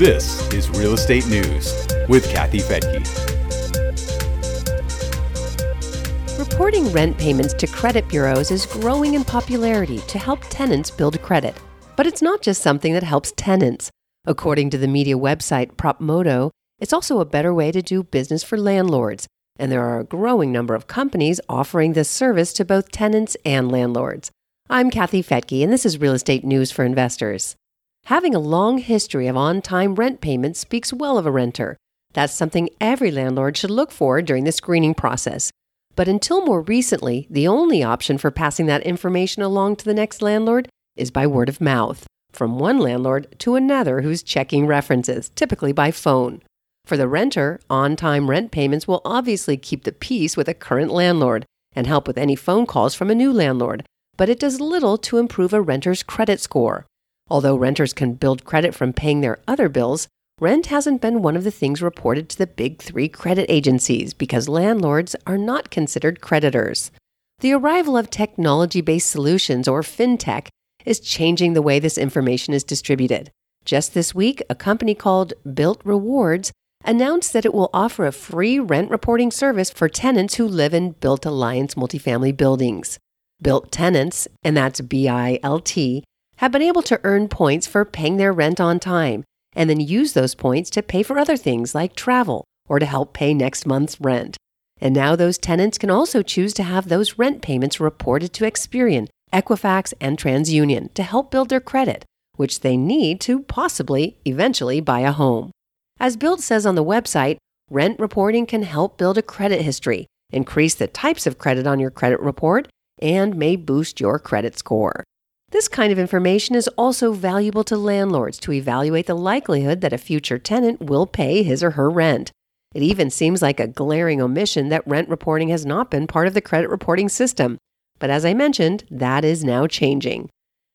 This is Real Estate News with Kathy Fettke. Reporting rent payments to credit bureaus is growing in popularity to help tenants build credit. But it's not just something that helps tenants. According to the media website Propmodo, it's also a better way to do business for landlords, and there are a growing number of companies offering this service to both tenants and landlords. I'm Kathy Fettke, and this is Real Estate News for Investors. Having a long history of on time rent payments speaks well of a renter. That's something every landlord should look for during the screening process. But until more recently, the only option for passing that information along to the next landlord is by word of mouth, from one landlord to another who's checking references, typically by phone. For the renter, on time rent payments will obviously keep the peace with a current landlord and help with any phone calls from a new landlord, but it does little to improve a renter's credit score. Although renters can build credit from paying their other bills, rent hasn't been one of the things reported to the big three credit agencies because landlords are not considered creditors. The arrival of technology based solutions, or fintech, is changing the way this information is distributed. Just this week, a company called Bilt Rewards announced that it will offer a free rent reporting service for tenants who live in Bilt Alliance multifamily buildings. Bilt tenants, and that's B I L T, have been able to earn points for paying their rent on time and then use those points to pay for other things like travel or to help pay next month's rent. And now those tenants can also choose to have those rent payments reported to Experian, Equifax, and TransUnion to help build their credit, which they need to possibly eventually buy a home. As Bilt says on the website, rent reporting can help build a credit history, increase the types of credit on your credit report, and may boost your credit score. This kind of information is also valuable to landlords to evaluate the likelihood that a future tenant will pay his or her rent. It even seems like a glaring omission that rent reporting has not been part of the credit reporting system. But as I mentioned, that is now changing.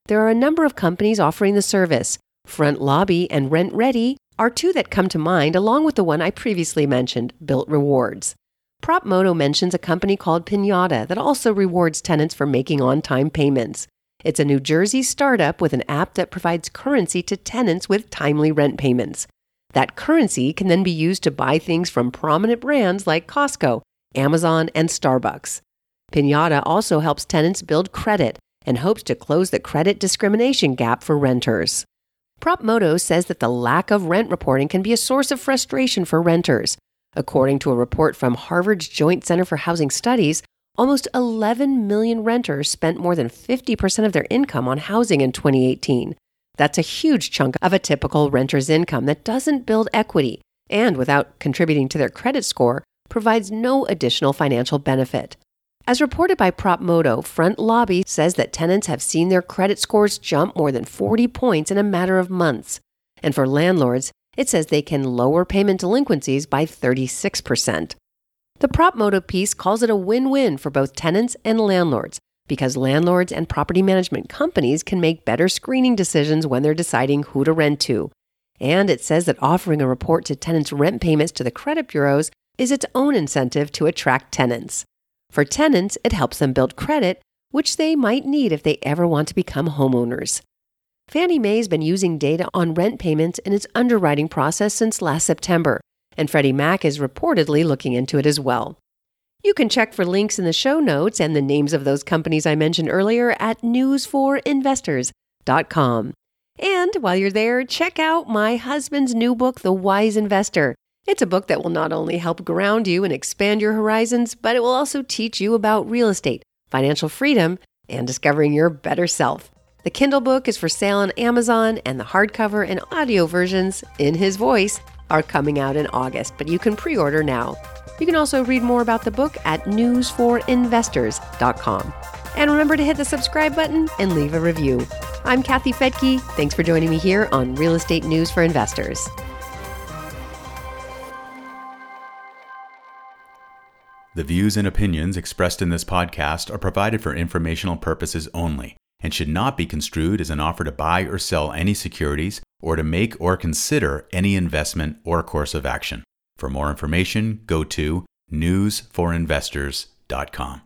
There are a number of companies offering the service. Front Lobby and Rent Ready are two that come to mind, along with the one I previously mentioned, Bilt Rewards. Propmodo mentions a company called Pinata that also rewards tenants for making on time payments. It's a New Jersey startup with an app that provides currency to tenants with timely rent payments. That currency can then be used to buy things from prominent brands like Costco, Amazon, and Starbucks. Pinata also helps tenants build credit and hopes to close the credit discrimination gap for renters. Propmodo says that the lack of rent reporting can be a source of frustration for renters. According to a report from Harvard's Joint Center for Housing Studies, Almost 11 million renters spent more than 50% of their income on housing in 2018. That's a huge chunk of a typical renter's income that doesn't build equity and, without contributing to their credit score, provides no additional financial benefit. As reported by Propmodo, Front Lobby says that tenants have seen their credit scores jump more than 40 points in a matter of months. And for landlords, it says they can lower payment delinquencies by 36%. The Propmodo piece calls it a win win for both tenants and landlords because landlords and property management companies can make better screening decisions when they're deciding who to rent to. And it says that offering a report to tenants' rent payments to the credit bureaus is its own incentive to attract tenants. For tenants, it helps them build credit, which they might need if they ever want to become homeowners. Fannie Mae's been using data on rent payments in its underwriting process since last September and Freddie Mac is reportedly looking into it as well. You can check for links in the show notes and the names of those companies I mentioned earlier at newsforinvestors.com. And while you're there, check out my husband's new book, The Wise Investor. It's a book that will not only help ground you and expand your horizons, but it will also teach you about real estate, financial freedom, and discovering your better self. The Kindle book is for sale on Amazon, and the hardcover and audio versions, in his voice, are coming out in August, but you can pre order now. You can also read more about the book at newsforinvestors.com. And remember to hit the subscribe button and leave a review. I'm Kathy Fettke. Thanks for joining me here on Real Estate News for Investors. The views and opinions expressed in this podcast are provided for informational purposes only and should not be construed as an offer to buy or sell any securities or to make or consider any investment or course of action. For more information, go to newsforinvestors.com.